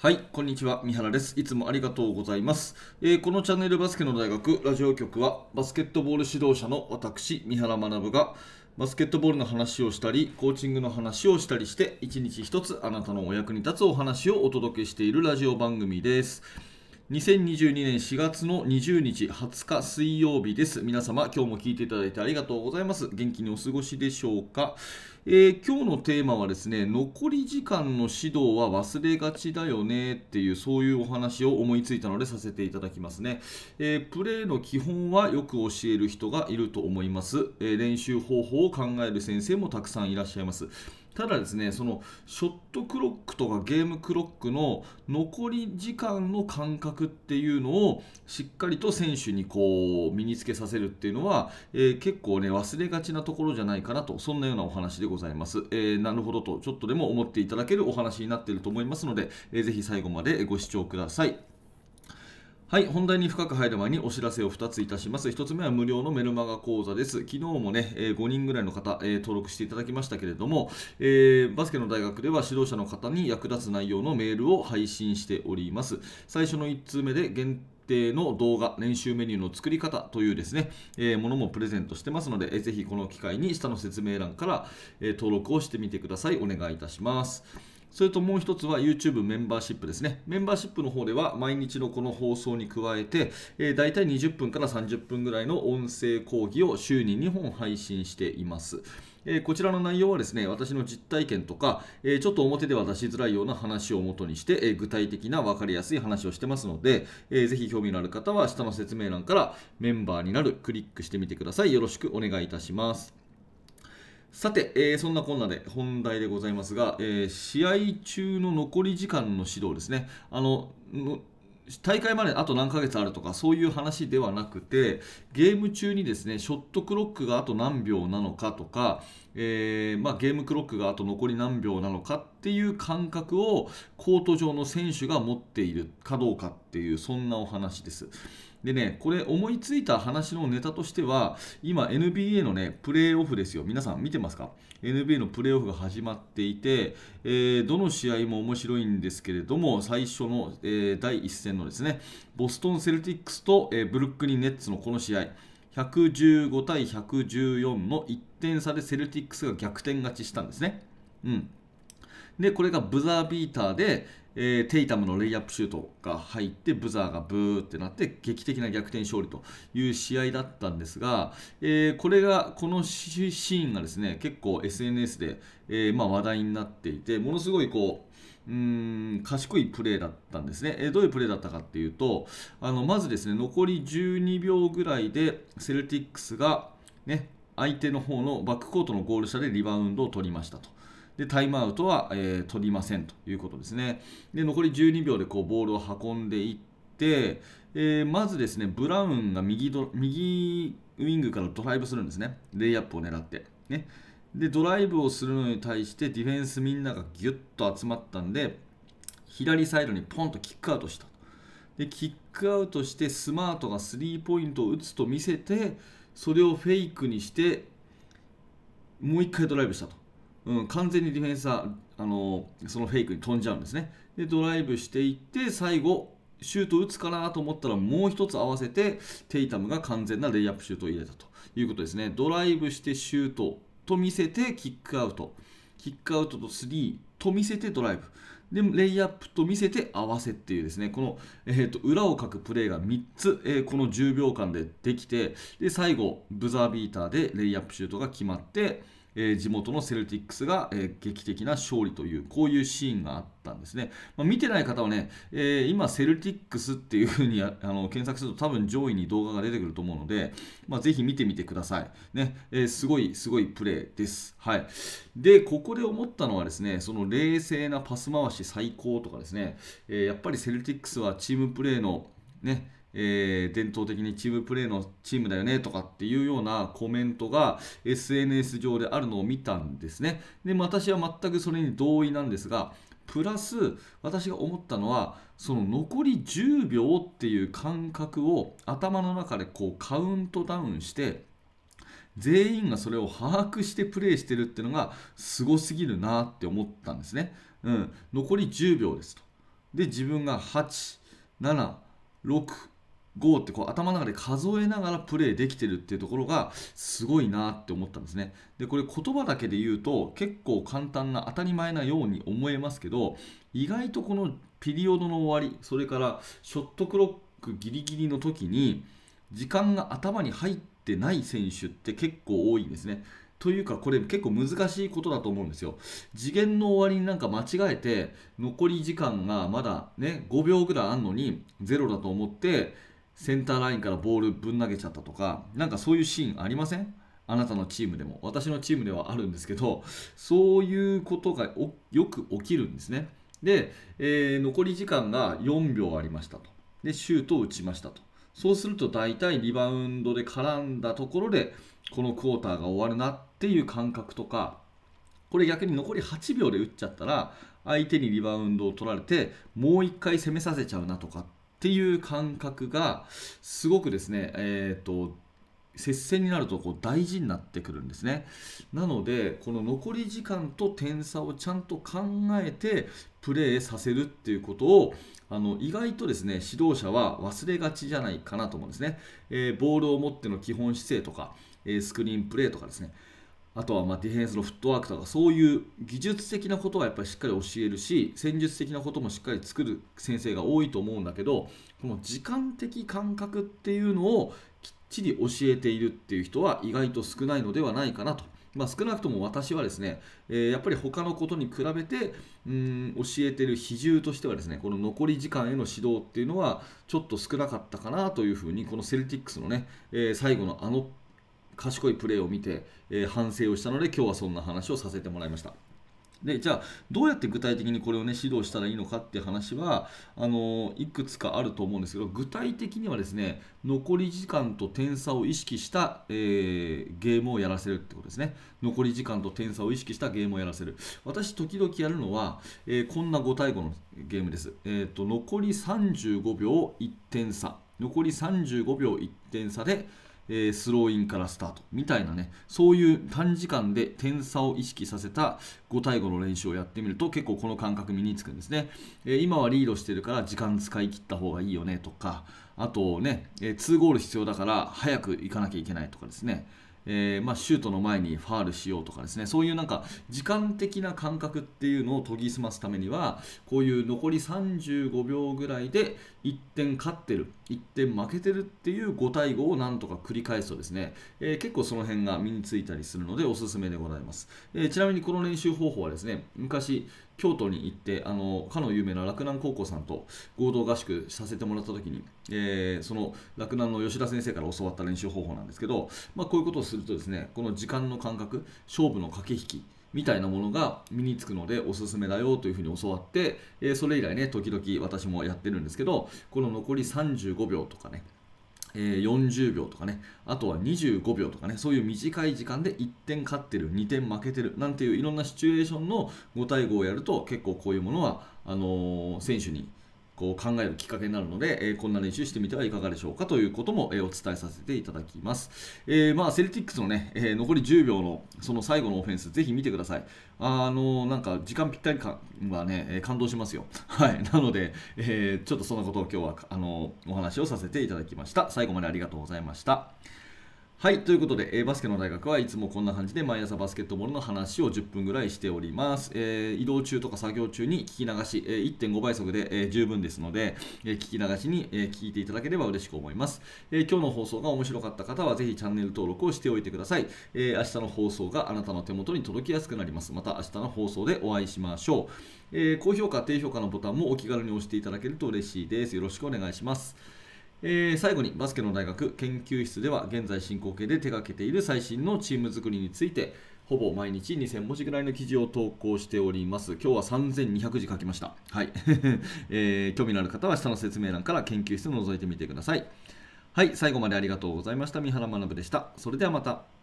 はい、こんにちは。三原です。いつもありがとうございます。えー、このチャンネルバスケの大学ラジオ局は、バスケットボール指導者の私、三原学が、バスケットボールの話をしたり、コーチングの話をしたりして、一日一つあなたのお役に立つお話をお届けしているラジオ番組です。2022年4月の20日20日水曜日です。皆様、今日も聞いていただいてありがとうございます。元気にお過ごしでしょうか？えー、今日のテーマはですね、残り時間の指導は忘れがちだよねっていう、そういうお話を思いついたのでさせていただきますね。えー、プレーの基本はよく教える人がいると思います。えー、練習方法を考える先生もたくさんいらっしゃいます。ただですね、そのショットクロックとかゲームクロックの残り時間の感覚っていうのをしっかりと選手にこう身につけさせるっていうのは、え、結構ね、忘れがちなところじゃないかなと、そんなようなお話でございます。ざいますえー、なるほどと、ちょっとでも思っていただけるお話になっていると思いますので、えー、ぜひ最後までご視聴ください。はい、本題に深く入る前にお知らせを2ついたします。1つ目は無料のメルマガ講座です。昨日もね、え5人ぐらいの方、え登録していただきましたけれども、えー、バスケの大学では指導者の方に役立つ内容のメールを配信しております。最初の1通目で限定定の動画、練習メニューの作り方というですね、えー、ものもプレゼントしてますので、えー、ぜひこの機会に下の説明欄から、えー、登録をしてみてください。お願いいたします。それともう一つは YouTube メンバーシップですね。メンバーシップの方では毎日のこの放送に加えて、えー、大体20分から30分ぐらいの音声講義を週に2本配信しています。え、こちらの内容はですね、私の実体験とか、え、ちょっと表では出しづらいような話をもとにして、え、具体的な分かりやすい話をしてますので、えー、ぜひ興味のある方は下の説明欄からメンバーになるクリックしてみてください。よろしくお願いいたします。さて、えー、そんなこんなで本題でございますが、えー、試合中の残り時間の指導ですね。あの大会まであと何ヶ月あるとかそういう話ではなくてゲーム中にですねショットクロックがあと何秒なのかとか、えー、まあ、ゲームクロックがあと残り何秒なのかっていう感覚をコート上の選手が持っているかどうかっていうそんなお話です。でね、これ思いついた話のネタとしては、今 NBA のね、プレーオフですよ。皆さん見てますか ?NBA のプレーオフが始まっていて、えー、どの試合も面白いんですけれども、最初の、えー、第1戦のですね、ボストン・セルティックスと、えー、ブルックリン・ネッツのこの試合、115対114の1点差でセルティックスが逆転勝ちしたんですね。うん。で、これがブザービーターで、えー、テイタムのレイアップシュートが入ってブザーがブーってなって劇的な逆転勝利という試合だったんですが、えー、これがこのシーンがですね結構 SNS で、えー、まあ、話題になっていてものすごいこううーん賢いプレーだったんですね、え、どういうプレーだったかっていうとあのまずですね残り12秒ぐらいでセルティックスが、ね、相手の方のバックコートのゴール下でリバウンドを取りましたと。でタイムアウトは、えー、取りませんということですね。で残り12秒でこうボールを運んでいって、えー、まずですねブラウンが右ド右ウィングからドライブするんですね。レイアップを狙って。ね、でドライブをするのに対してディフェンスみんながギュッと集まったんで左サイドにポンとキックアウトした。でキックアウトしてスマートがスリーポイントを打つと見せてそれをフェイクにしてもう一回ドライブしたと。うん、完全にディフェンスはあのそのフェイクに飛んじゃうんですね。でドライブしていって最後シュート打つかなと思ったらもう1つ合わせてテイタムが完全なレイアップシュートを入れたということですね。ドライブしてシュートと見せてキックアウト、キックアウトとスリーと見せてドライブ。でレイアップと見せて合わせっていうですねこの、えーと、裏をかくプレーが3つ、えー、この10秒間でできてで最後ブザービーターでレイアップシュートが決まってえ、地元のセルティックスが、え、劇的な勝利というこういうシーンがあったんですね、まあ、見てない方はね、え、今セルティックスっていうふうに あの検索すると多分上位に動画が出てくると思うので、まあ、ぜひ見てみてください、ね。え、すごいすごいプレーです、はい、でここで思ったのはですねその冷静なパス回し最高とかですね、えやっぱりセルティックスはチームプレーのねえー、伝統的にチームプレーのチームだよねとかっていうようなコメントが SNS 上であるのを見たんですね。で、私は全くそれに同意なんですが、プラス私が思ったのはその残り10秒っていう感覚を頭の中でこうカウントダウンして全員がそれを把握してプレーしてるっていうのがすごすぎるなって思ったんですね。うん、残り10秒ですと。で自分が876 5ってこう頭の中で数えながらプレイできてるっていうところがすごいなって思ったんですね。でこれ言葉だけで言うと結構簡単な当たり前なように思えますけど意外とこのピリオドの終わりそれからショットクロックギリギリの時に時間が頭に入ってない選手って結構多いんですね。というかこれ結構難しいことだと思うんですよ。次元の終わりになんか間違えて残り時間がまだね5秒ぐらいあるのに0だと思ってセンターラインからボールぶん投げちゃったとか、なんかそういうシーンありません？あなたのチームでも。私のチームではあるんですけど、そういうことがよく起きるんですね。で、えー、残り時間が4秒ありましたと。で、シュートを打ちましたと。そうすると大体リバウンドで絡んだところで、このクォーターが終わるなっていう感覚とか、これ逆に残り8秒で打っちゃったら、相手にリバウンドを取られて、もう1回攻めさせちゃうなとかっっていう感覚がすごくですね、えーと、接戦になるとこう大事になってくるんですね。なので、この残り時間と点差をちゃんと考えてプレーさせるっていうことをあの意外とですね指導者は忘れがちじゃないかなと思うんですね。えー、ボールを持っての基本姿勢とか、えー、スクリーンプレーとかですね。あとはまディフェンスのフットワークとかそういう技術的なことはやっぱりしっかり教えるし戦術的なこともしっかり作る先生が多いと思うんだけどこの時間的感覚っていうのをきっちり教えているっていう人は意外と少ないのではないかなと。まあ、少なくとも私はですね、えー、やっぱり他のことに比べてうん教えてる比重としてはですねこの残り時間への指導っていうのはちょっと少なかったかなというふうにこのセルティックスのね、えー、最後のあの賢いプレーを見て、えー、反省をしたので今日はそんな話をさせてもらいました。でじゃあどうやって具体的にこれを、ね、指導したらいいのかっていう話はあのいくつかあると思うんですけど具体的にはですね残り時間と点差を意識した、えー、ゲームをやらせるってことですね。残り時間と点差を意識したゲームをやらせる。私時々やるのは、えー、こんな5対5のゲームです、えーと、残り35秒1点差。残り35秒1点差でえー、スローインからスタートみたいなねそういう短時間で点差を意識させた5対5の練習をやってみると結構この感覚身につくんですね、えー、今はリードしてるから時間使い切った方がいいよねとかあとね、えー、2ゴール必要だから早く行かなきゃいけないとかですね。えー、まあ、シュートの前にファールしようとかですね。そういうなんか時間的な感覚っていうのを研ぎ澄ますためにはこういう残り35秒ぐらいで1点勝ってる1点負けてるっていう5対5をなんとか繰り返すとですね、えー、結構その辺が身についたりするのでおすすめでございます、えー、ちなみにこの練習方法はですね昔京都に行ってあのかの有名な洛南高校さんと合同合宿させてもらった時に、えー、その洛南の吉田先生から教わった練習方法なんですけど、まあ、こういうことをするとですねこの時間の感覚勝負の駆け引きみたいなものが身につくのでおすすめだよというふうに教わって、えー、それ以来ね時々私もやってるんですけどこの残り35秒とかねえー、40秒とかね、あとは25秒とかね、そういう短い時間で1点勝ってる、2点負けてるなんていういろんなシチュエーションの5対5をやると結構こういうものはあのー、選手にこう考えるきっかけになるので、えー、こんな練習してみてはいかがでしょうかということも、えー、お伝えさせていただきます。えー、まあ、セルティックスのね、え残り10秒のその最後のオフェンス、ぜひ見てください。あのなんか時間ぴったり感はね、感動しますよ。はい。なので、えちょっとそんなことを今日はあのお話をさせていただきました。最後までありがとうございました。はい、ということで、えー、バスケの大学はいつもこんな感じで毎朝バスケットボールの話を10分ぐらいしております。えー、移動中とか作業中に聞き流し、えー、1.5倍速で、えー、十分ですので、えー、聞き流しに、えー、聞いていただければ嬉しく思います、えー。今日の放送が面白かった方はぜひチャンネル登録をしておいてください。えー、明日の放送があなたの手元に届きやすくなります。また明日の放送でお会いしましょう。えー、高評価、低評価のボタンもお気軽に押していただけると嬉しいです。よろしくお願いします。えー、最後にバスケの大学研究室では現在進行形で手掛けている最新のチーム作りについてほぼ毎日2000文字ぐらいの記事を投稿しております。今日は3200字書きました。はい、えー、興味のある方は下の説明欄から研究室を覗いてみてください。はい、最後までありがとうございました。三原学でした。それではまた。